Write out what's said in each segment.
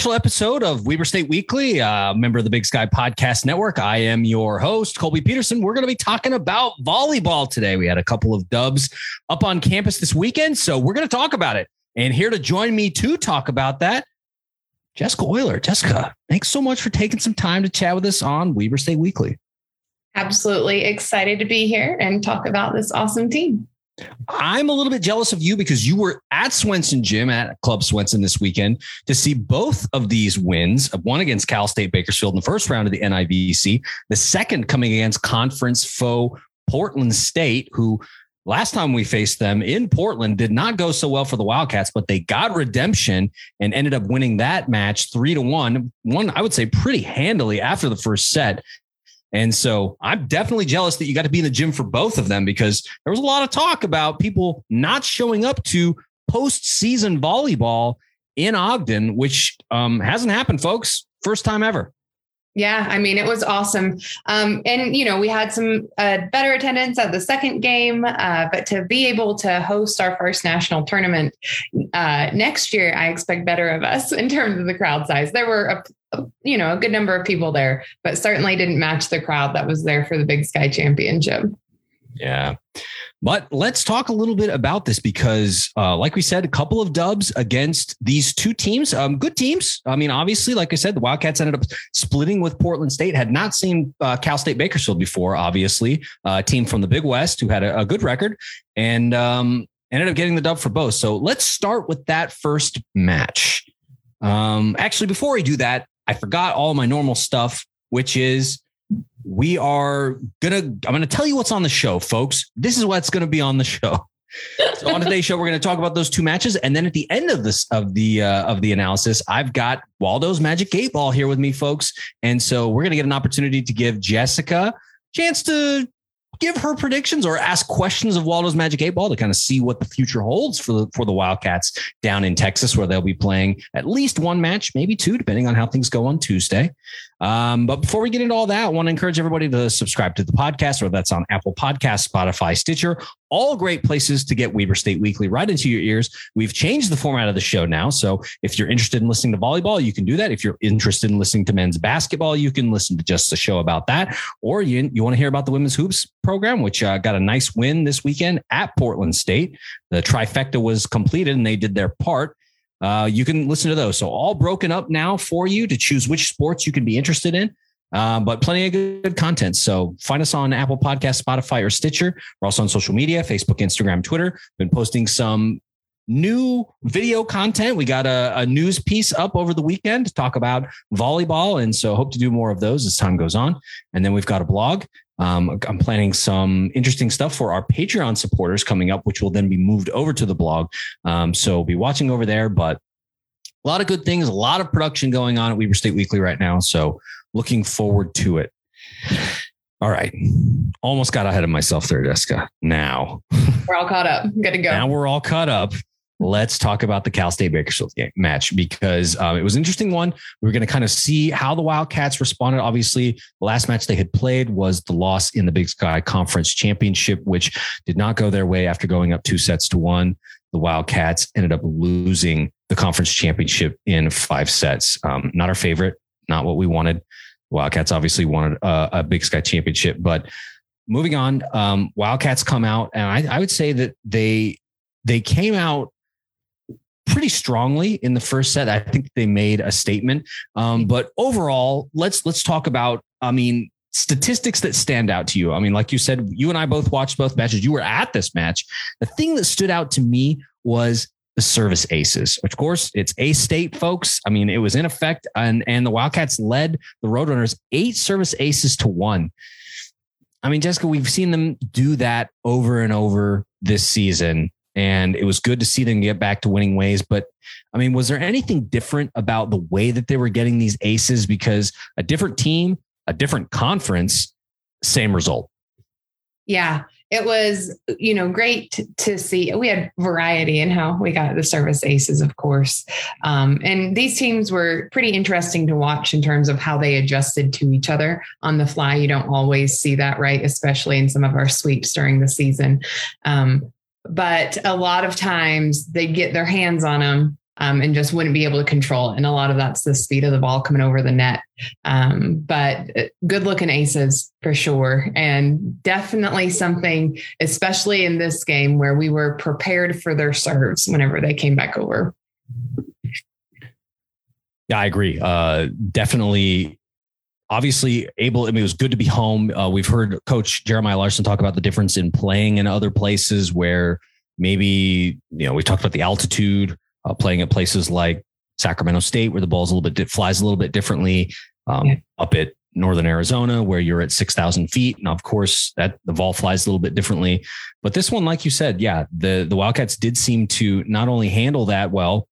special episode of Weber State Weekly, uh, member of the Big Sky Podcast Network. I am your host, Colby Peterson. We're going to be talking about volleyball today. We had a couple of dubs up on campus this weekend, so we're going to talk about it. And here to join me to talk about that, Jessica Euler. Jessica, thanks so much for taking some time to chat with us on Weber State Weekly. Absolutely excited to be here and talk about this awesome team. I'm a little bit jealous of you because you were at Swenson Gym at Club Swenson this weekend to see both of these wins. One against Cal State Bakersfield in the first round of the NIVC, the second coming against conference foe Portland State, who last time we faced them in Portland did not go so well for the Wildcats, but they got redemption and ended up winning that match three to one. One, I would say, pretty handily after the first set. And so I'm definitely jealous that you got to be in the gym for both of them because there was a lot of talk about people not showing up to postseason volleyball in Ogden, which um, hasn't happened, folks. First time ever. Yeah, I mean, it was awesome. Um, and, you know, we had some uh, better attendance at the second game, uh, but to be able to host our first national tournament uh, next year, I expect better of us in terms of the crowd size. There were a, you know, a good number of people there, but certainly didn't match the crowd that was there for the Big Sky Championship. Yeah. But let's talk a little bit about this because, uh, like we said, a couple of dubs against these two teams, um, good teams. I mean, obviously, like I said, the Wildcats ended up splitting with Portland State. Had not seen uh, Cal State Bakersfield before, obviously, uh, a team from the Big West who had a, a good record and um, ended up getting the dub for both. So let's start with that first match. Um, actually, before we do that, I forgot all my normal stuff, which is we are gonna i'm gonna tell you what's on the show folks. This is what's gonna be on the show. So on today's show we're to talk about those two matches and then at the end of this of the uh, of the analysis i've got waldo's magic eight ball here with me folks. And so we're to get an opportunity to give jessica chance to give her predictions or ask questions of Waldo's Magic Eight Ball to kind of see what the future holds for the for the Wildcats down in Texas, where they'll be playing at least one match, maybe two, depending on how things go on Tuesday. Um, but before we get into all that, I want to encourage everybody to subscribe to the podcast, whether that's on Apple Podcast, Spotify, Stitcher, all great places to get Weber State Weekly right into your ears. We've changed the format of the show now. So if you're interested in listening to volleyball, you can do that. If you're interested in listening to men's basketball, you can listen to just a show about that. Or you, you want to hear about the women's hoops program, which uh, got a nice win this weekend at Portland State. The trifecta was completed and they did their part. Uh, you can listen to those. So all broken up now for you to choose which sports you can be interested in. Uh, but plenty of good content. So find us on Apple Podcast, Spotify, or Stitcher. We're also on social media, Facebook, Instagram, Twitter. Been posting some new video content. We got a, a, news piece up over the weekend to talk about volleyball. And so hope to do more of those as time goes on. And then we've got a blog. Um, I'm planning some interesting stuff for our Patreon supporters coming up, which will then be moved over to the blog. Um, so be watching over there, but a lot of good things, a lot of production going on at Weber State Weekly right now. So looking forward to it. All right. Almost got ahead of myself there, Jessica. Now we're all caught up. Good to go. Now we're all caught up let's talk about the Cal State Bakersfield game match because um, it was an interesting one. We were going to kind of see how the Wildcats responded. Obviously, the last match they had played was the loss in the Big Sky Conference Championship, which did not go their way after going up two sets to one. The Wildcats ended up losing the conference championship in five sets. Um, not our favorite, not what we wanted. Wildcats obviously wanted a, a Big Sky championship, but moving on, um, Wildcats come out, and I, I would say that they they came out pretty strongly in the first set. I think they made a statement. Um, but overall, let's let's talk about. I mean, statistics that stand out to you. I mean, like you said, you and I both watched both matches. You were at this match. The thing that stood out to me was the service aces. Of course, it's Ace State, folks. I mean, it was in effect, and and the Wildcats led the Roadrunners eight service aces to one. I mean, Jessica, we've seen them do that over and over this season and it was good to see them get back to winning ways. But I mean, was there anything different about the way that they were getting these aces? Because a different team, a different conference, same result. Yeah, it was, you know, great to see. We had variety in how we got the service aces, of course. Um, and these teams were pretty interesting to watch in terms of how they adjusted to each other on the fly. You don't always see that, right? Especially in some of our sweeps during the season. Um, but a lot of times they get their hands on them um, and just wouldn't be able to control it. And a lot of that's the speed of the ball coming over the net. Um, but uh, good looking aces for sure. And definitely something, especially in this game where we were prepared for their serves whenever they came back over. Yeah, I agree. Uh, definitely obviously able. I mean, it was good to be home. Uh, we've heard Coach Jeremiah Larson talk about the difference in playing in other places where maybe you know we talked about the altitude uh, playing at places like Sacramento State, where the ball's a little bit di- flies a little bit differently. Um, yeah. Up at Northern Arizona, where you're at six thousand feet, and of course that the ball flies a little bit differently. But this one, like you said, yeah, the the Wildcats did seem to not only handle that well,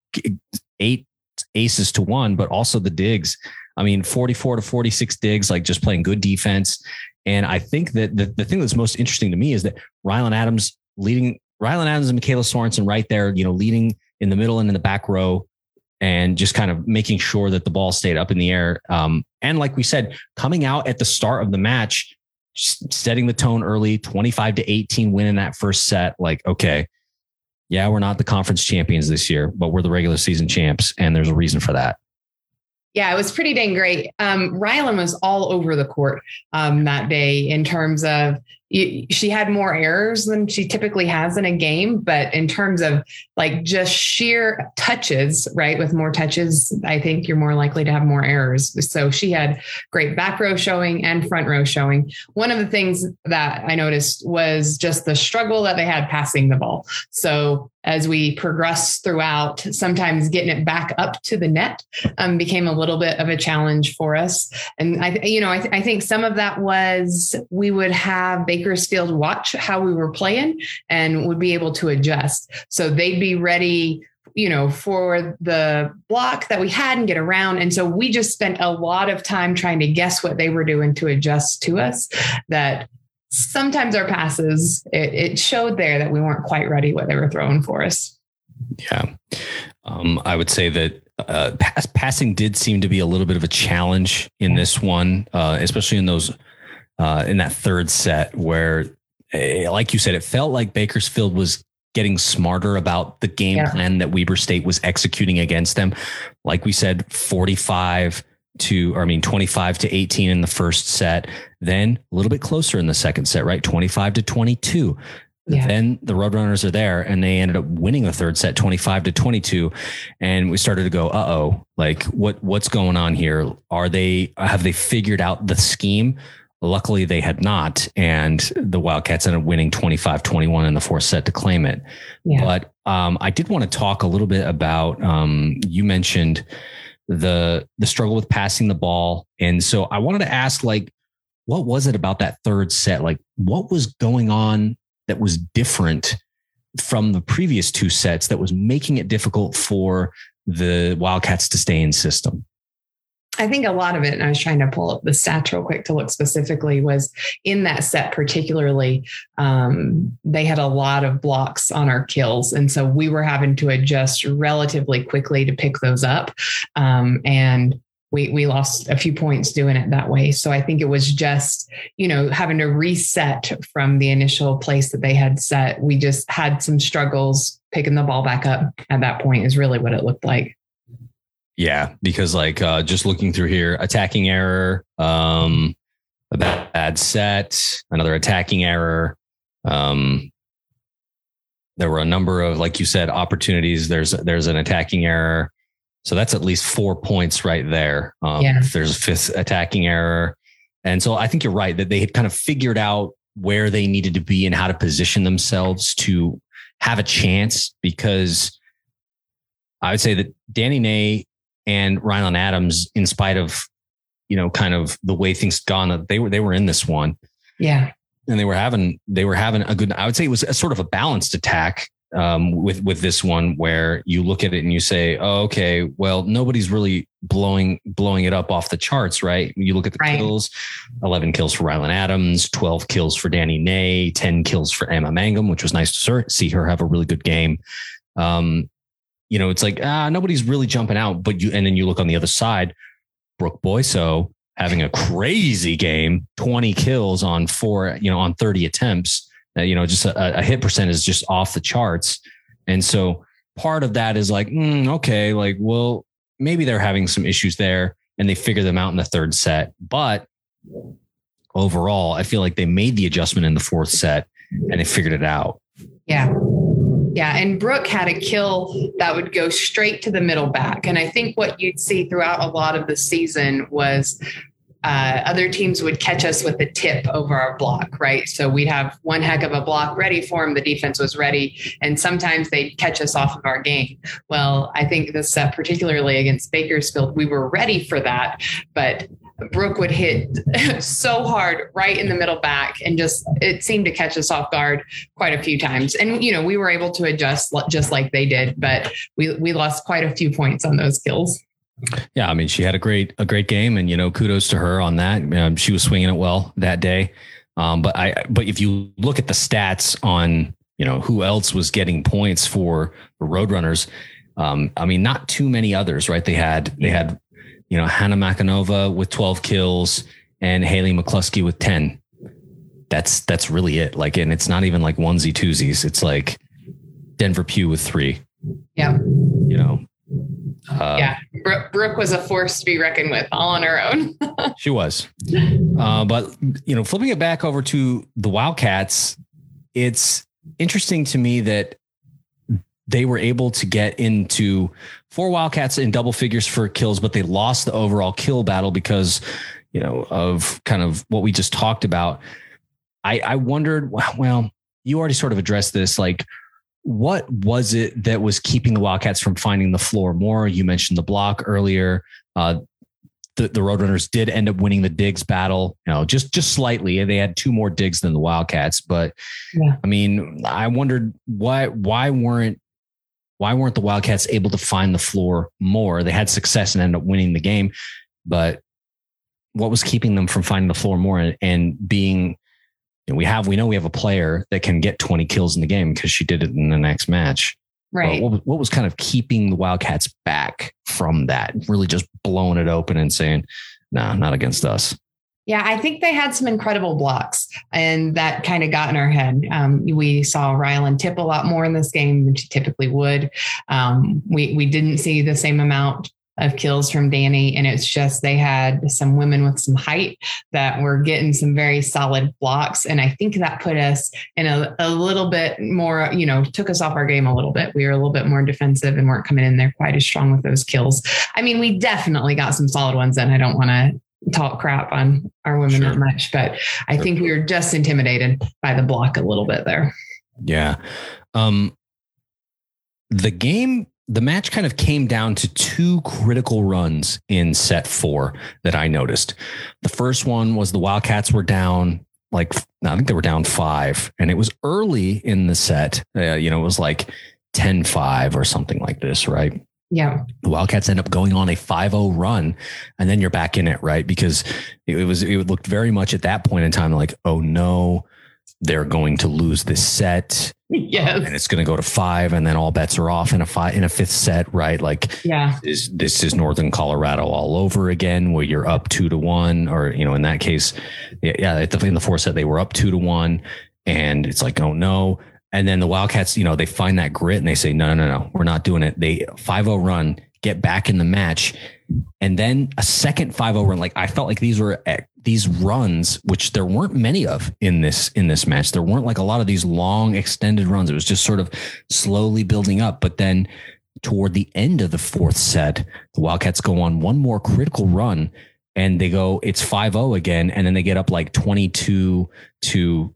eight aces to one, but also the digs. I mean, 44 to 46 digs, like just playing good defense. And I think that the, the thing that's most interesting to me is that Rylan Adams leading Rylan Adams and Michaela Sorensen right there, you know, leading in the middle and in the back row and just kind of making sure that the ball stayed up in the air. Um, and like we said, coming out at the start of the match, setting the tone early, 25 to 18 win in that first set. Like, okay, yeah, we're not the conference champions this year, but we're the regular season champs. And there's a reason for that. Yeah, it was pretty dang great. Um, Rylan was all over the court um, that day in terms of she had more errors than she typically has in a game but in terms of like just sheer touches right with more touches i think you're more likely to have more errors. So she had great back row showing and front row showing. One of the things that i noticed was just the struggle that they had passing the ball. So as we progress throughout, sometimes getting it back up to the net um, became a little bit of a challenge for us. And I, you know, I, th- I think some of that was we would have Bakersfield watch how we were playing and would be able to adjust. So they'd be ready you know, for the block that we had and get around. And so we just spent a lot of time trying to guess what they were doing to adjust to us that sometimes our passes, it, it, showed there that we weren't quite ready what they were throwing for us. Yeah. Um, I would say that uh, pass, passing did seem to be a little bit of a challenge in this one, uh, especially in those uh, in that third set where, eh, like you said, it felt like Bakersfield was getting smarter about the game yeah. plan that Weber State was executing against them. Like we said, 45 to, or I mean, 25 to 18 in the first set, then a little bit closer in the second set, right? 25 to 22. Yeah. Then the Roadrunners are there and they ended up winning the third set 25 to 22. And we started to go, uh oh, like what what's going on here? Are they have they figured out the scheme? Luckily, they had not. And the Wildcats ended up winning 25 21 in the fourth set to claim it. Yeah. But um, I did want to talk a little bit about um, you mentioned the the struggle with passing the ball. And so I wanted to ask, like, what was it about that third set? Like, what was going on that was different from the previous two sets that was making it difficult for the Wildcats to stay in system? I think a lot of it, and I was trying to pull up the stats real quick to look specifically, was in that set particularly, um, they had a lot of blocks on our kills. And so we were having to adjust relatively quickly to pick those up. Um, and we we lost a few points doing it that way. So I think it was just, you know, having to reset from the initial place that they had set. We just had some struggles picking the ball back up at that point is really what it looked like. Yeah, because like uh, just looking through here, attacking error, um, a bad set, another attacking error. Um, there were a number of, like you said, opportunities. There's there's an attacking error, so that's at least four points right there. Um, yeah. There's a fifth attacking error, and so I think you're right that they had kind of figured out where they needed to be and how to position themselves to have a chance. Because I would say that Danny Nay and Rylan Adams, in spite of, you know, kind of the way things gone, they were they were in this one. Yeah. And they were having they were having a good I would say it was a sort of a balanced attack um, with with this one where you look at it and you say, oh, okay, well, nobody's really blowing blowing it up off the charts, right? You look at the right. kills, eleven kills for Rylan Adams, twelve kills for Danny Nay, ten kills for Emma Mangum, which was nice to see her have a really good game. Um, you know, it's like, ah, nobody's really jumping out. But you, and then you look on the other side, Brooke Boyso having a crazy game, 20 kills on four, you know, on 30 attempts. Uh, you know, just a, a, hit percent is just off the charts. And so part of that is like, mm, okay, like, well, maybe they're having some issues there and they figure them out in the third set. But overall, I feel like they made the adjustment in the fourth set and they figured it out. Yeah. Yeah. And Brooke had a kill that would go straight to the middle back. And I think what you'd see throughout a lot of the season was uh, other teams would catch us with a tip over our block, right? So we'd have one heck of a block ready for them. The defense was ready. And sometimes they'd catch us off of our game. Well, I think this set, particularly against Bakersfield, we were ready for that. But Brooke would hit so hard right in the middle back and just it seemed to catch us off guard quite a few times. And you know, we were able to adjust just like they did, but we we lost quite a few points on those kills. Yeah, I mean, she had a great a great game, and you know, kudos to her on that. Um, she was swinging it well that day. Um, but I but if you look at the stats on you know who else was getting points for the Roadrunners, um, I mean, not too many others, right? They had they had you know, Hannah Makanova with 12 kills and Haley McCluskey with 10. That's that's really it. Like, and it's not even like onesie twosies. It's like Denver Pugh with three. Yeah. You know. Uh, yeah, Brooke, Brooke was a force to be reckoned with, all on her own. she was. Uh, but you know, flipping it back over to the Wildcats, it's interesting to me that they were able to get into four Wildcats in double figures for kills, but they lost the overall kill battle because, you know, of kind of what we just talked about. I, I wondered, well, you already sort of addressed this. Like, what was it that was keeping the Wildcats from finding the floor more? You mentioned the block earlier. Uh, the, the Roadrunners did end up winning the digs battle, you know, just just slightly. They had two more digs than the Wildcats, but yeah. I mean, I wondered why why weren't why weren't the Wildcats able to find the floor more? They had success and ended up winning the game, but what was keeping them from finding the floor more and, and being you know, we have we know we have a player that can get 20 kills in the game because she did it in the next match. Right. What, what, was kind of keeping the Wildcats back from that? Really just blowing it open and saying, "No, nah, not against us." Yeah, I think they had some incredible blocks, and that kind of got in our head. Um, we saw Rylan tip a lot more in this game than she typically would. Um, we we didn't see the same amount of kills from Danny, and it's just they had some women with some height that were getting some very solid blocks, and I think that put us in a, a little bit more, you know, took us off our game a little bit. We were a little bit more defensive and weren't coming in there quite as strong with those kills. I mean, we definitely got some solid ones, and I don't want to talk crap on our women sure. that much, but I sure. think we were just intimidated by the block a little bit there. Yeah. Um, the game, the match kind of came down to two critical runs in set four that I noticed. The first one was the Wildcats were down like, I think they were down five, and it was early in the set. Uh, you know, it was like 10 5 or something like this, right? Yeah. The Wildcats end up going on a 5-0 run and then you're back in it, right? Because it, was it looked very much at that point in time like, oh no, they're going to lose this set. Yes. And it's going to go to 5 and then all bets are off in a five in a fifth set, right? Like yeah. This is this is northern Colorado all over again where you're up 2 to 1 or you know in that case yeah, in the fourth set they were up 2 to 1 and it's like, oh no. And then the Wildcats, you know, they find that grit and they say, no, no, no, we're not doing it. They 5 0 run, get back in the match. And then a second 5 0 run. Like I felt like these were eh, these runs, which there weren't many of in this in this match. There weren't like a lot of these long extended runs. It was just sort of slowly building up. But then toward the end of the fourth set, the Wildcats go on one more critical run and they go, it's 5 0 again. And then they get up like 22 to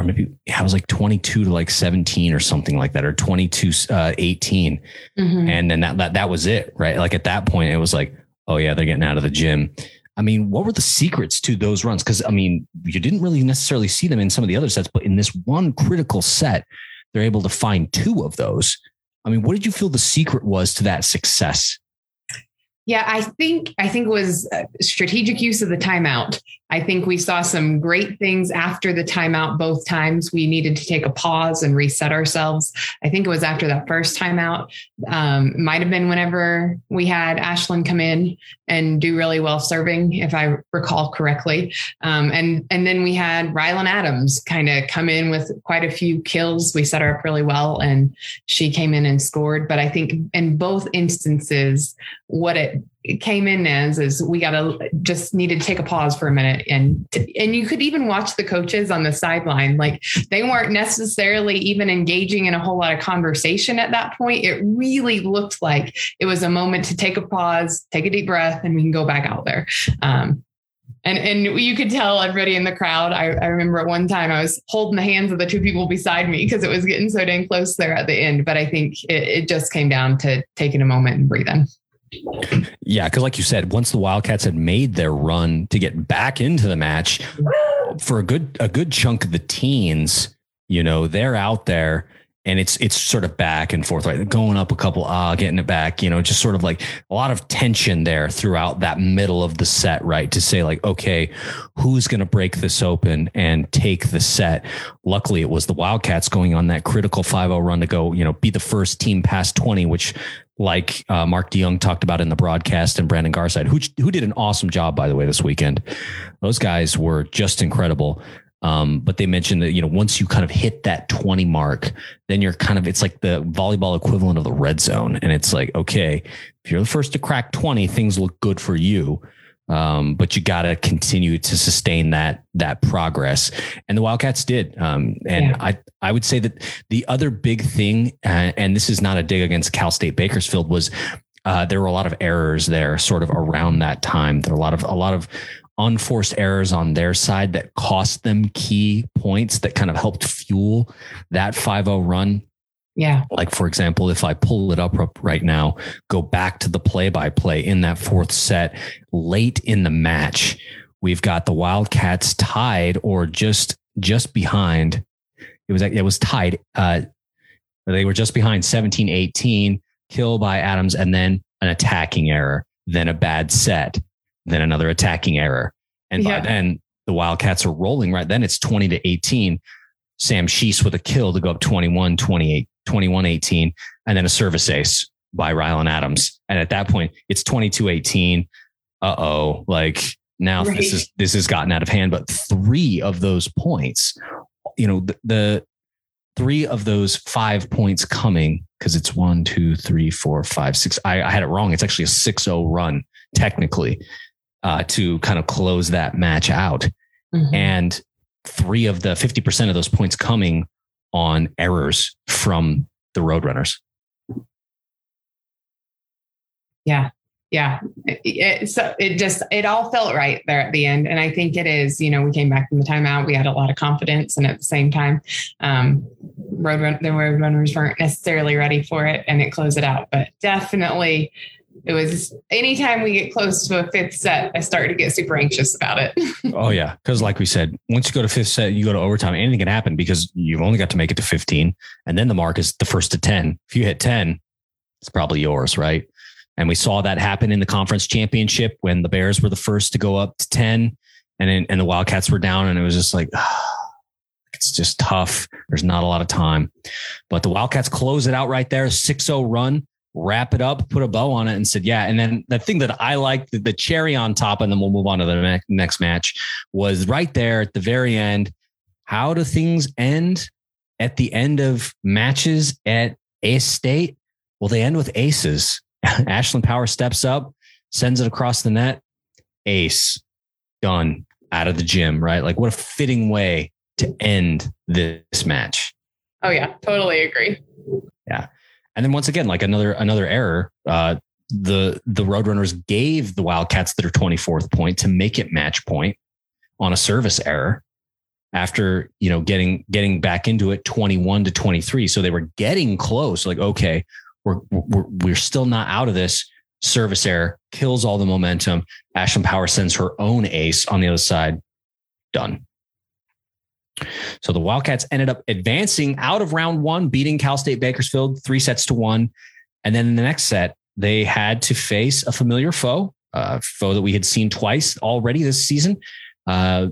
or maybe I was like 22 to like 17 or something like that, or 22, uh, 18. Mm-hmm. And then that, that, that was it, right? Like at that point, it was like, oh yeah, they're getting out of the gym. I mean, what were the secrets to those runs? Because I mean, you didn't really necessarily see them in some of the other sets, but in this one critical set, they're able to find two of those. I mean, what did you feel the secret was to that success? Yeah, I think I think it was strategic use of the timeout. I think we saw some great things after the timeout both times. We needed to take a pause and reset ourselves. I think it was after that first timeout. Um, might have been whenever we had Ashlyn come in and do really well serving, if I recall correctly. Um, and and then we had Rylan Adams kind of come in with quite a few kills. We set her up really well, and she came in and scored. But I think in both instances, what it it came in as is we got to just need to take a pause for a minute and and you could even watch the coaches on the sideline like they weren't necessarily even engaging in a whole lot of conversation at that point it really looked like it was a moment to take a pause take a deep breath and we can go back out there um, and and you could tell everybody in the crowd. I, I remember at one time I was holding the hands of the two people beside me because it was getting so dang close there at the end. But I think it, it just came down to taking a moment and breathing. Yeah, because like you said, once the Wildcats had made their run to get back into the match, for a good a good chunk of the teens, you know, they're out there and it's it's sort of back and forth, right? Going up a couple, ah, getting it back, you know, just sort of like a lot of tension there throughout that middle of the set, right? To say like, okay, who's going to break this open and take the set? Luckily, it was the Wildcats going on that critical 5-0 run to go, you know, be the first team past 20, which like uh, Mark DeYoung talked about in the broadcast and Brandon Garside, who who did an awesome job by the way this weekend. Those guys were just incredible. Um, but they mentioned that you know once you kind of hit that 20 mark, then you're kind of it's like the volleyball equivalent of the red zone, and it's like okay, if you're the first to crack 20, things look good for you. Um, but you got to continue to sustain that that progress, and the Wildcats did. Um, and yeah. I I would say that the other big thing, uh, and this is not a dig against Cal State Bakersfield, was uh, there were a lot of errors there, sort of around that time. There were a lot of a lot of unforced errors on their side that cost them key points that kind of helped fuel that 5-0 run yeah. Like, for example, if I pull it up right now, go back to the play by play in that fourth set, late in the match, we've got the Wildcats tied or just, just behind. It was, it was tied. Uh, they were just behind 17 18, kill by Adams, and then an attacking error, then a bad set, then another attacking error. And yeah. by then, the Wildcats are rolling right then. It's 20 to 18. Sam Sheese with a kill to go up 21 28 21 18, and then a service ace by Rylan Adams. And at that point, it's 22 18. Uh oh, like now right. this is this has gotten out of hand. But three of those points, you know, the, the three of those five points coming because it's one, two, three, four, five, six. I, I had it wrong. It's actually a 6 0 run, technically, uh, to kind of close that match out. Mm-hmm. And three of the 50% of those points coming on errors from the Roadrunners. Yeah. Yeah. It, it, so it just, it all felt right there at the end. And I think it is, you know, we came back from the timeout, we had a lot of confidence. And at the same time, um, Roadrun, the Roadrunners weren't necessarily ready for it and it closed it out. But definitely it was anytime we get close to a fifth set, I start to get super anxious about it. oh yeah. Cause like we said, once you go to fifth set, you go to overtime, anything can happen because you've only got to make it to 15. And then the mark is the first to 10. If you hit 10, it's probably yours, right? And we saw that happen in the conference championship when the Bears were the first to go up to 10 and and the Wildcats were down. And it was just like, it's just tough. There's not a lot of time, but the Wildcats close it out right there. 6 0 run wrap it up, put a bow on it, and said, "Yeah." And then the thing that I liked, the, the cherry on top, and then we'll move on to the next match, was right there at the very end. How do things end at the end of matches at Ace State? Well, they end with aces. Ashlyn Power steps up, sends it across the net. Ace, done out of the gym, right? Like, what a fitting way to end this match. Oh, yeah, totally agree. Yeah. And then once again, like another another error, uh, the the Roadrunners gave the Wildcats their 24th point to make it match point on a service error after you know getting getting back into it 21 to 23 so they were getting close like okay we're we're, we're still not out of this service error kills all the momentum. Ashlyn Power sends her own ace on the other side. Done so the Wildcats ended up advancing out of round one, beating Cal State Bakersfield three sets to one. And then in the next set, they had to face a familiar foe, a foe that we had seen twice already this season. uh,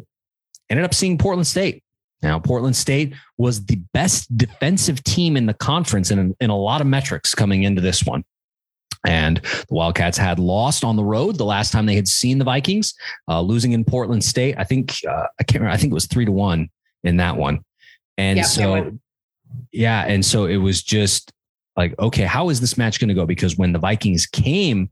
ended up seeing Portland State. Now, Portland State was the best defensive team in the conference in, in a lot of metrics coming into this one. And the Wildcats had lost on the road the last time they had seen the Vikings, uh, losing in Portland State. I think uh, I can't remember. I think it was three to one in that one. And so, yeah, and so it was just like, okay, how is this match going to go? Because when the Vikings came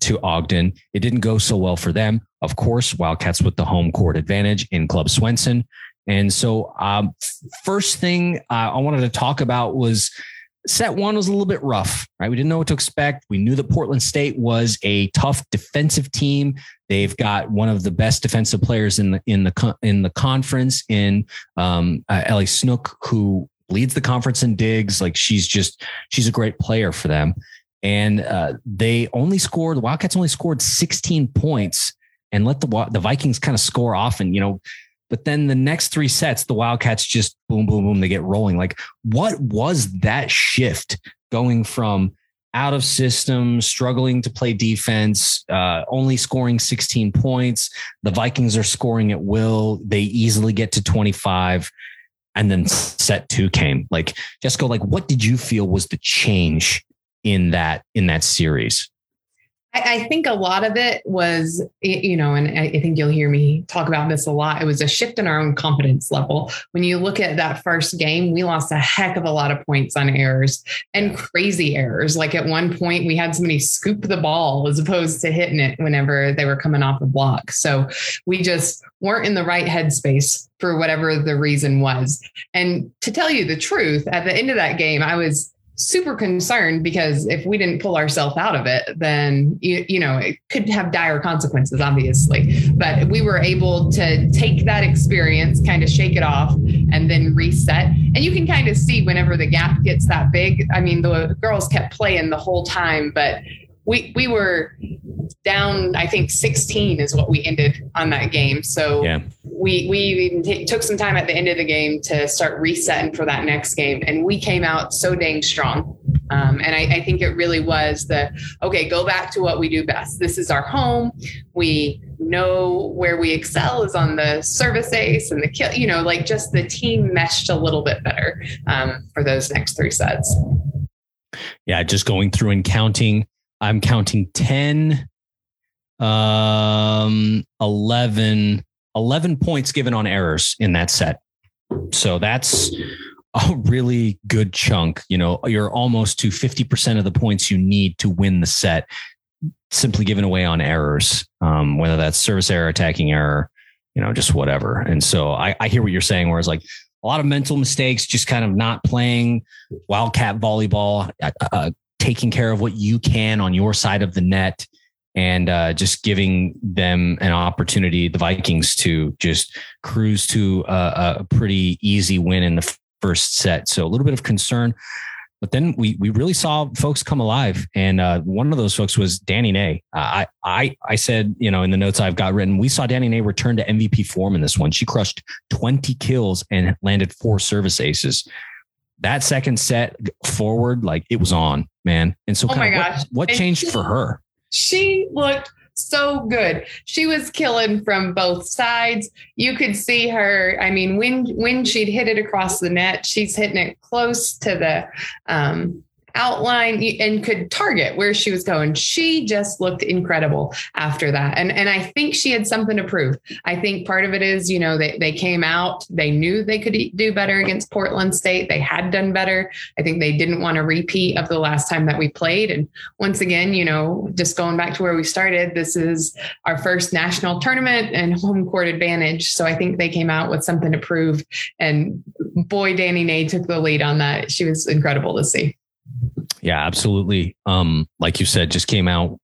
to Ogden, it didn't go so well for them. Of course, Wildcats with the home court advantage in Club Swenson. And so, um, first thing uh, I wanted to talk about was set one was a little bit rough, right? We didn't know what to expect. We knew that Portland State was a tough defensive team. They've got one of the best defensive players in the in the in the conference in um, uh, Ellie Snook, who leads the conference in digs. Like she's just she's a great player for them. And uh, they only scored the Wildcats only scored 16 points and let the the Vikings kind of score off. And you know, but then the next three sets, the Wildcats just boom, boom, boom, they get rolling. Like, what was that shift going from out of system, struggling to play defense, uh, only scoring 16 points? The Vikings are scoring at will. They easily get to 25. And then set two came. Like, Jessica, like, what did you feel was the change in that in that series? I, think a lot of it was, you know, and I think you'll hear me talk about this a lot. It was a shift in our own confidence level. When you look at that first game, we lost a heck of a lot of points on errors and crazy errors. Like at one point, we had somebody scoop the ball as opposed to hitting it whenever they were coming off a block. So we just weren't in the right headspace for whatever the reason was. And to tell you the truth, at the end of that game, I was super concerned because if we didn't pull ourselves out of it, then you, you know it could have dire consequences, obviously. But we were able to take that experience, kind of shake it off, and then reset. And you can kind of see whenever the gap gets that big. I mean, the girls kept playing the whole time, but we we were down i think 16 is what we ended on that game so yeah. We we even t- took some time at the end of the game to start resetting for that next game and we came out so dang strong. Um, and I, I, think it really was the okay go back to what we do best. This is our home. We know where we excel is on the service ace and the kill you know like just the team meshed a little bit better um, for those next three sets. Yeah just going through and counting. I'm counting 10, um, 11, 11 points given on errors in that set. So that's a really good chunk. You know, you're almost to 50% of the points you need to win the set simply given away on errors, um, whether that's service error, attacking error, you know, just whatever. And so I, I hear what you're saying, whereas like a lot of mental mistakes, just kind of not playing wildcat volleyball, uh, uh taking care of what you can on your side of the net and uh, just giving them an opportunity, the Vikings, to just cruise to a, a, pretty easy win in the first set. So a little bit of concern, but then we we really saw folks come alive, and uh, one of those folks was Danny Nay. Uh, I I I said you know in the notes I've got written, we saw Danny Nay return to MVP form in this one. She crushed twenty kills and landed four service aces that second set forward, like it was on, man. And so, oh my gosh, what, what changed she, for her? She looked so good. She was killing from both sides. You could see her. I mean, when when she'd hit it across the net, she's hitting it close to the um, outline and could target where she was going. She just looked incredible after that. And, and I think she had something to prove. I think part of it is, you know, they, they came out, they knew they could do better against Portland State. They had done better. I think they didn't want a repeat of the last time that we played. And once again, you know, just going back to where we started, this is our first national tournament and home court advantage. So I think they came out with something to prove. And boy, Danny Nay took the lead on that. She was incredible to see. Yeah, absolutely. Um, like you said, just came out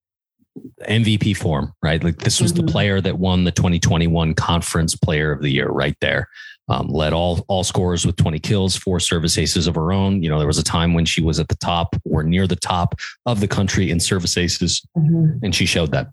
MVP form, right? Like this was mm-hmm. the player that won the 2021 Conference Player of the Year, right there. Um, led all all scores with 20 kills, four service aces of her own. You know, there was a time when she was at the top or near the top of the country in service aces, mm-hmm. and she showed that.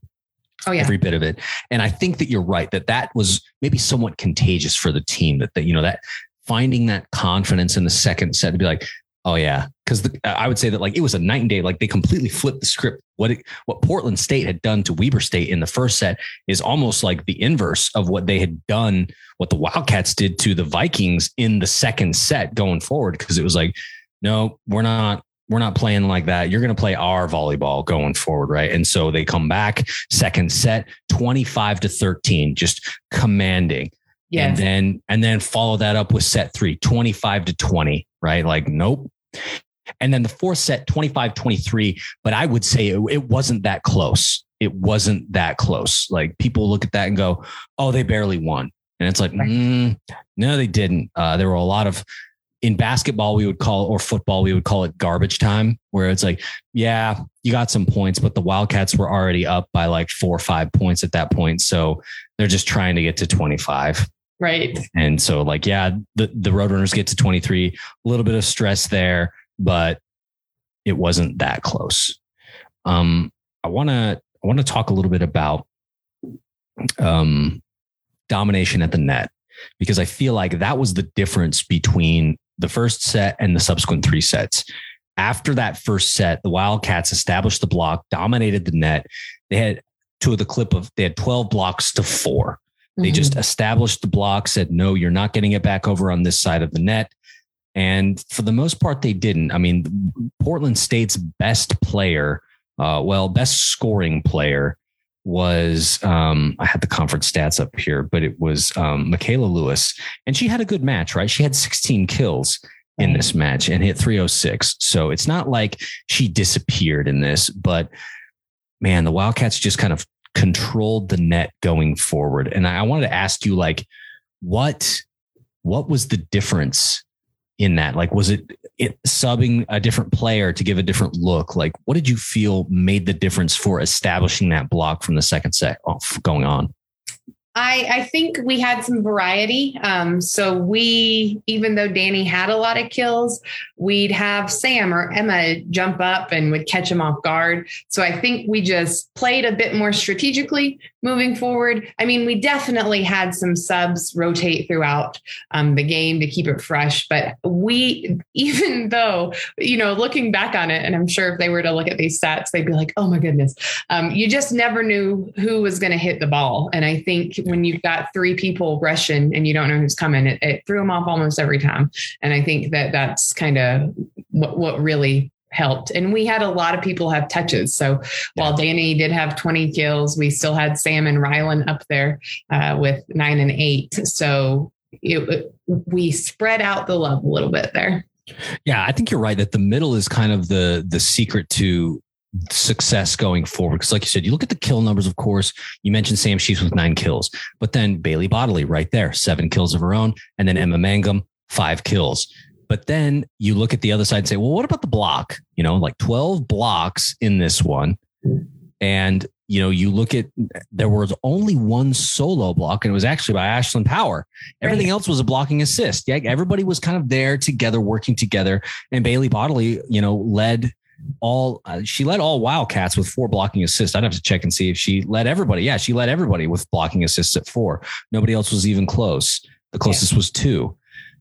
Oh yeah, every bit of it. And I think that you're right that that was maybe somewhat contagious for the team. That that you know that finding that confidence in the second set to be like, Oh yeah, because I would say that like it was a night and day. Like they completely flipped the script. What it, what Portland State had done to Weber State in the first set is almost like the inverse of what they had done. What the Wildcats did to the Vikings in the second set going forward, because it was like, no, we're not we're not playing like that. You're going to play our volleyball going forward, right? And so they come back second set, twenty five to thirteen, just commanding. Yes. And then and then follow that up with set three, 25 to 20, right? Like, nope. And then the fourth set, 25 23. But I would say it, it wasn't that close. It wasn't that close. Like people look at that and go, oh, they barely won. And it's like, mm, no, they didn't. Uh, there were a lot of in basketball we would call or football we would call it garbage time where it's like yeah you got some points but the wildcats were already up by like four or five points at that point so they're just trying to get to 25 Right. And so like, yeah, the, the Roadrunners get to 23, a little bit of stress there, but it wasn't that close. Um, I want to, I want to talk a little bit about, um, domination at the net because I feel like that was the difference between the first set and the subsequent three sets. After that first set, the Wildcats established the block, dominated the net. They had to the clip of they had 12 blocks to four. They mm-hmm. just established the block, said, no, you're not getting it back over on this side of the net. And for the most part, they didn't. I mean, Portland State's best player, uh, well, best scoring player was, um, I had the conference stats up here, but it was um, Michaela Lewis. And she had a good match, right? She had 16 kills in this match and hit 306. So it's not like she disappeared in this, but man, the Wildcats just kind of controlled the net going forward. And I wanted to ask you, like, what what was the difference in that? Like, was it, it subbing a different player to give a different look? Like, what did you feel made the difference for establishing that block from the second set off going on? I, I think we had some variety. Um, so we, even though Danny had a lot of kills, we'd have Sam or Emma jump up and would catch him off guard. So I think we just played a bit more strategically moving forward. I mean, we definitely had some subs rotate throughout um, the game to keep it fresh. But we, even though, you know, looking back on it, and I'm sure if they were to look at these stats, they'd be like, oh my goodness, um, you just never knew who was going to hit the ball. And I think when you've got three people rushing and you don't know who's coming, it, it threw them off almost every time. And I think that that's kind of what, what really helped. And we had a lot of people have touches. So while Danny did have 20 kills, we still had Sam and Rylan up there uh, with nine and eight. So it, we spread out the love a little bit there. Yeah, I think you're right that the middle is kind of the the secret to success going forward. Because, like you said, you look at the kill numbers, of course. You mentioned Sam Sheets with nine kills, but then Bailey Bodley right there, seven kills of her own. And then Emma Mangum, five kills. But then you look at the other side and say, well, what about the block? You know, like 12 blocks in this one. And, you know, you look at there was only one solo block, and it was actually by Ashlyn Power. Everything right. else was a blocking assist. Yeah, everybody was kind of there together, working together. And Bailey Bodley, you know, led all uh, she led all Wildcats with four blocking assists. I'd have to check and see if she led everybody. Yeah, she led everybody with blocking assists at four. Nobody else was even close. The closest yeah. was two.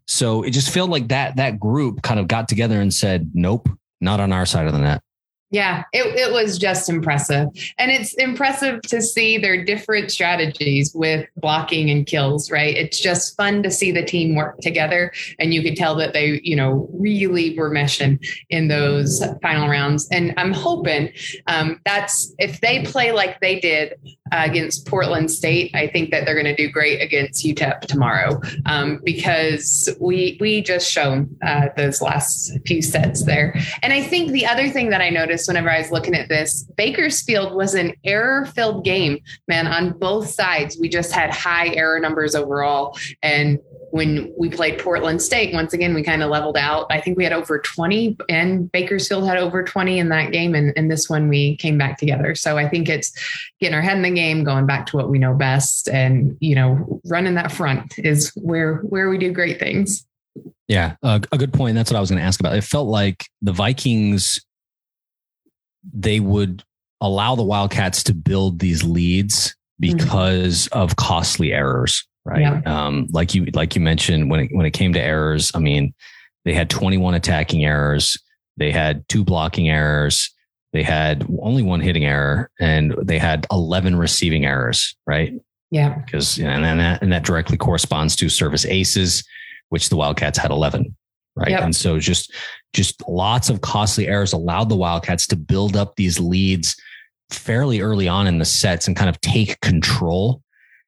So it just felt like that that group kind of got together and said, "Nope, not on our side of the net." Yeah, it, it was just impressive. And it's impressive to see their different strategies with blocking and kills, right? It's just fun to see the team work together. And you could tell that they, you know, really were meshing in those final rounds. And I'm hoping um, that's if they play like they did uh, against Portland State, I think that they're going to do great against UTEP tomorrow um, because we we just shown uh, those last few sets there. And I think the other thing that I noticed whenever I was looking at this, Bakersfield was an error filled game, man. On both sides, we just had high error numbers overall, and when we played Portland State, once again, we kind of leveled out. I think we had over 20 and Bakersfield had over 20 in that game. And, and this one we came back together. So I think it's getting our head in the game, going back to what we know best and, you know, running that front is where, where we do great things. Yeah. Uh, a good point. That's what I was going to ask about. It felt like the Vikings, they would allow the Wildcats to build these leads mm-hmm. because mm-hmm. of costly errors right? Yeah. Um, like you like you mentioned when it when it came to errors, I mean, They had 21 attacking errors. They had two blocking errors. They had only one hitting error and they had 11 receiving errors, right? Yeah. Because, and, that, and that directly corresponds to service aces, which the Wildcats had 11. Right. Yep. And so just, just lots of costly errors allowed the Wildcats to build up these leads fairly early on in the sets and kind of take control.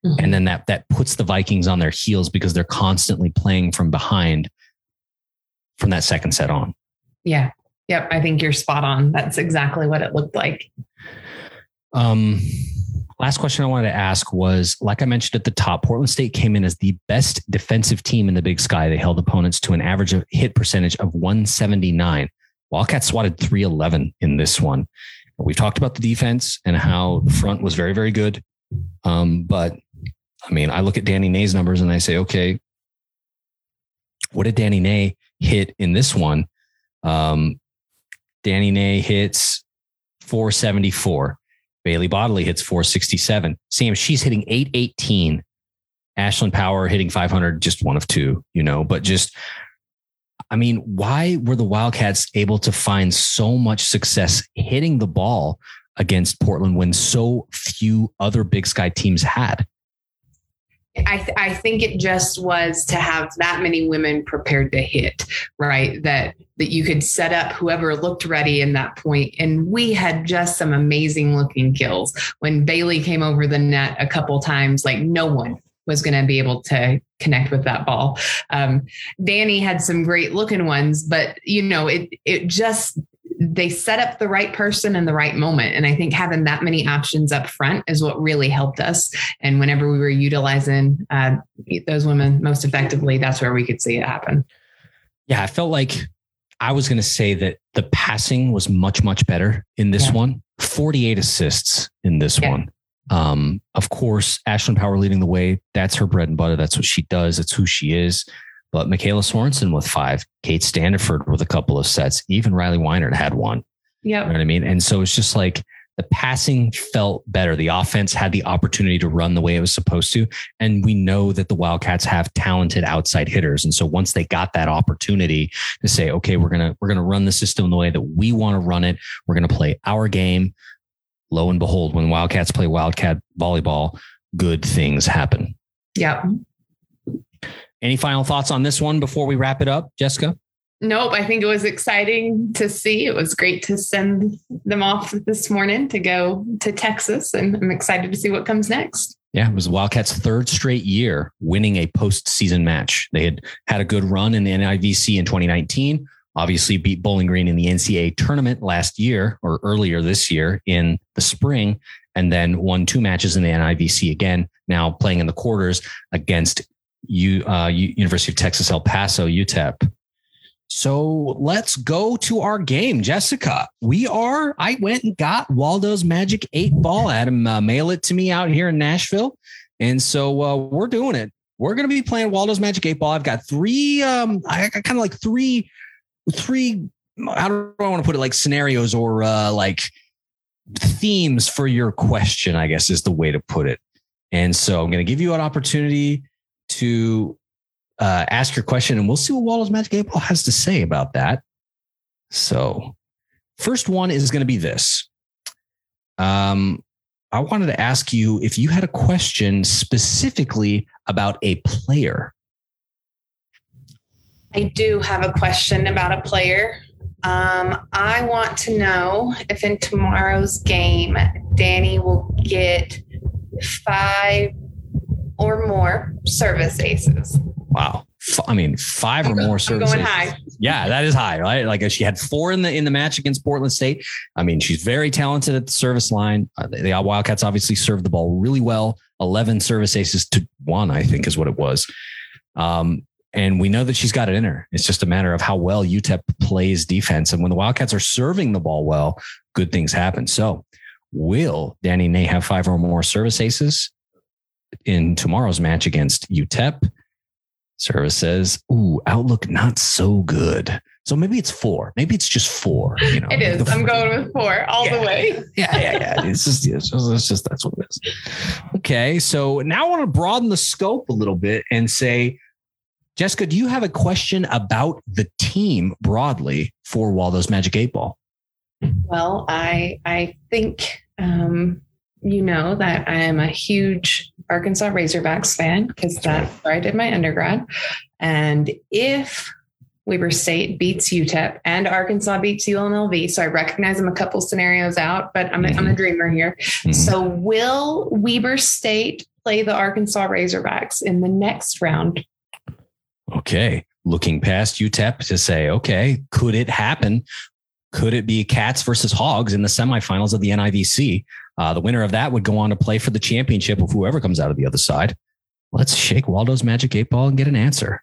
Mm-hmm. And then that, that puts the Vikings on their heels because they're constantly playing from behind from that second set on. Yeah. Yep. I think you're spot on. That's exactly what it looked like. Um, last question I wanted to ask was like I mentioned at the top, Portland State came in as the best defensive team in the big sky. They held opponents to an average of hit percentage of 179. Wildcats swatted 311 in this one. We've talked about the defense and how the front was very, very good. Um, but I mean, I look at Danny Nay's numbers and I say, okay, what did Danny Nay hit in this one? Um, Danny Nay hits 474. Bailey Bodley hits 467. Sam, she's hitting 818. Ashlyn Power hitting 500, just one of two, you know, but just, I mean, why were the Wildcats able to find so much success hitting the ball against Portland when so few other Big Sky teams had? I, th- I think it just was to have that many women prepared to hit, right? That that you could set up whoever looked ready in that point. And we had just some amazing looking kills. When Bailey came over the net a couple times, like no one was going to be able to connect with that ball. Um, Danny had some great looking ones, but you know, it it just they set up the right person in the right moment. And I think having that many options up front is what really helped us. And whenever we were utilizing uh, those women most effectively, that's where we could see it happen. Yeah, I felt like I was going to say that the passing was much, much better in this yeah. one. 48 assists in this yeah. one. Um, of course, Ashlyn Power leading the way. That's her bread and butter. That's what she does. That's who she is. But Michaela Sorensen with five, Kate Standiford with a couple of sets, even Riley Weinert had one. Yeah. You know what I mean? And so it's just like the passing felt better. The offense had the opportunity to run the way it was supposed to. And we know that the Wildcats have talented outside hitters. And so once they got that opportunity to say, okay, we're gonna we're gonna run the system the way that we want to run it, we're gonna play our game. Lo and behold, when Wildcats play Wildcat volleyball, good things happen. Yeah. Any final thoughts on this one before we wrap it up, Jessica? Nope. I think it was exciting to see. It was great to send them off this morning to go to Texas, and I'm excited to see what comes next. Yeah, it was the Wildcats' third straight year winning a postseason match. They had had a good run in the NIVC in 2019. Obviously, beat Bowling Green in the NCAA tournament last year or earlier this year in the spring, and then won two matches in the NIVC again. Now playing in the quarters against U, uh, University of Texas El Paso, UTEP. So let's go to our game, Jessica. We are. I went and got Waldo's Magic Eight Ball. I him uh, mail it to me out here in Nashville, and so uh, we're doing it. We're going to be playing Waldo's Magic Eight Ball. I've got three. Um, I got kind of like three, three. How do I want to put it? Like scenarios or uh, like themes for your question. I guess is the way to put it. And so I'm going to give you an opportunity to uh, ask your question, and we'll see what Waldo's Magic Eight Ball has to say about that. So, first one is going to be this. Um, I wanted to ask you if you had a question specifically about a player. I do have a question about a player. Um, I want to know if in tomorrow's game, Danny will get five or more service aces. Wow. I mean, five or more service. Going high. Yeah, that is high, right? Like she had four in the in the match against Portland State. I mean, she's very talented at the service line. Uh, the, the Wildcats obviously served the ball really well. Eleven service aces to one, I think, is what it was. Um, and we know that she's got it in her. It's just a matter of how well UTEP plays defense. And when the Wildcats are serving the ball well, good things happen. So, will Danny Nay have five or more service aces? In tomorrow's match against UTEP. Service says, "Ooh, outlook not so good." So maybe it's four. Maybe it's just four. You know, it is. I'm going with four all yeah. the way. yeah, yeah, yeah. It's just, it's just, it's just that's what it is. Okay, so now I want to broaden the scope a little bit and say, Jessica, do you have a question about the team broadly for Waldo's Magic Eight Ball? Well, I I think um, you know that I am a huge Arkansas Razorbacks fan because that's where I did my undergrad. And if Weber State beats UTEP and Arkansas beats UNLV, so I recognize I'm a couple scenarios out, but I'm, mm-hmm. I'm a dreamer here. Mm-hmm. So will Weber State play the Arkansas Razorbacks in the next round? Okay. Looking past UTEP to say, okay, could it happen? Could it be Cats versus Hogs in the semifinals of the NIVC? Uh, the winner of that would go on to play for the championship of whoever comes out of the other side. Let's shake Waldo's magic eight ball and get an answer.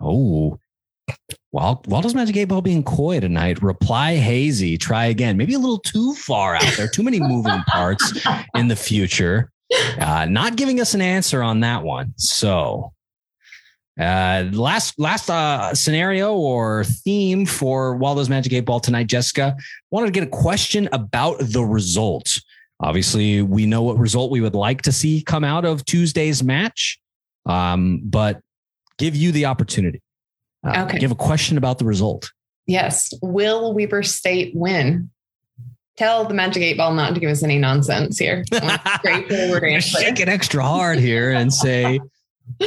Oh, well, Waldo's magic eight ball being coy tonight. Reply hazy. Try again. Maybe a little too far out there. Too many moving parts in the future. Uh, not giving us an answer on that one. So uh, last last uh, scenario or theme for Waldo's Magic Eight Ball tonight, Jessica. Wanted to get a question about the result. Obviously, we know what result we would like to see come out of Tuesday's match, um, but give you the opportunity. Uh, okay. Give a question about the result. Yes. Will Weber State win? Tell the Magic Eight Ball not to give us any nonsense here. Straightforward answer. Shake it extra hard here and say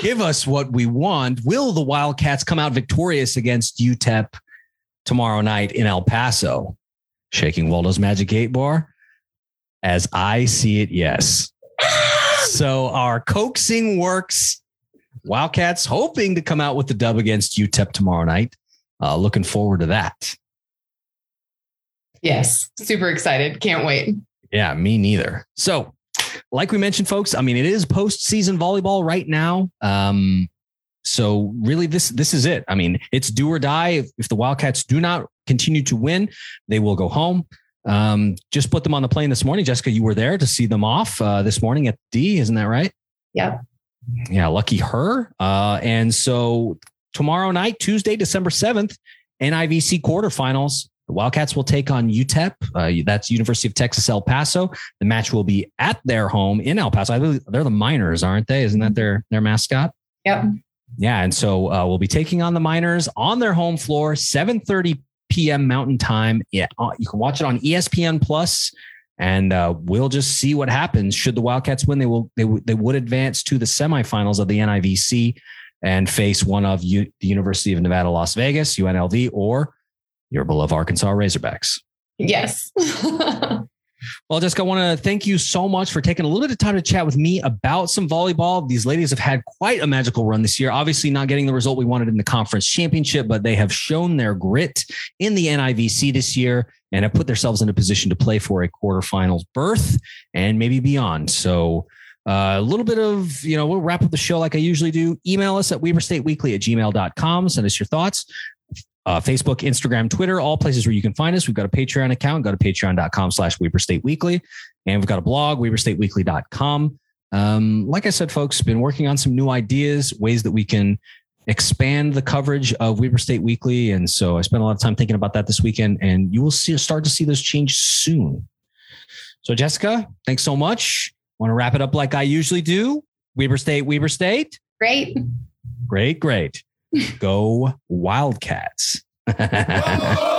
give us what we want. Will the Wildcats come out victorious against UTEP tomorrow night in El Paso? Shaking Waldo's Magic Eight Ball. As I see it, yes. so our coaxing works. Wildcats hoping to come out with the dub against UTEP tomorrow night. Uh, looking forward to that. Yes, super excited. Can't wait. Yeah, me neither. So like we mentioned, folks, I mean, it is postseason volleyball right now. Um, so really, this this is it. I mean, it's do or die. If, if the Wildcats do not continue to win, they will go home. Um, just put them on the plane this morning. Jessica, you were there to see them off uh, this morning at D, isn't that right? Yep. Yeah, lucky her. Uh, and so tomorrow night, Tuesday, December 7th, NIVC quarterfinals. The Wildcats will take on UTEP. Uh, that's University of Texas El Paso. The match will be at their home in El Paso. I believe they're the Miners, aren't they? Isn't that their their mascot? Yep. Yeah, and so uh, we'll be taking on the Miners on their home floor, 7:30 p.m. Mountain Time. Yeah, uh, you can watch it on ESPN Plus, and uh, we'll just see what happens. Should the Wildcats win, they will they, w- they would advance to the semifinals of the NIVC and face one of U- the University of Nevada, Las Vegas, UNLV, or your beloved Arkansas Razorbacks. Yes. well, Jessica, I want to thank you so much for taking a little bit of time to chat with me about some volleyball. These ladies have had quite a magical run this year. Obviously, not getting the result we wanted in the conference championship, but they have shown their grit in the NIVC this year and have put themselves in a position to play for a quarterfinals berth and maybe beyond. So, uh, a little bit of, you know, we'll wrap up the show like I usually do. Email us at weberstateweekly at gmail.com. Send us your thoughts uh, Facebook, Instagram, Twitter, all places where you can find us. We've got a Patreon account. Go to patreon.com slash Weber State Weekly. And we've got a blog, weberstateweekly.com. Um, like I said, folks, been working on some new ideas, ways that we can expand the coverage of Weber State Weekly. And so I spent a lot of time thinking about that this weekend, and you will see start to see those change soon. So, Jessica, thanks so much. Want to wrap it up like I usually do? Weber State, Weber State. Great. Great, great. Go Wildcats.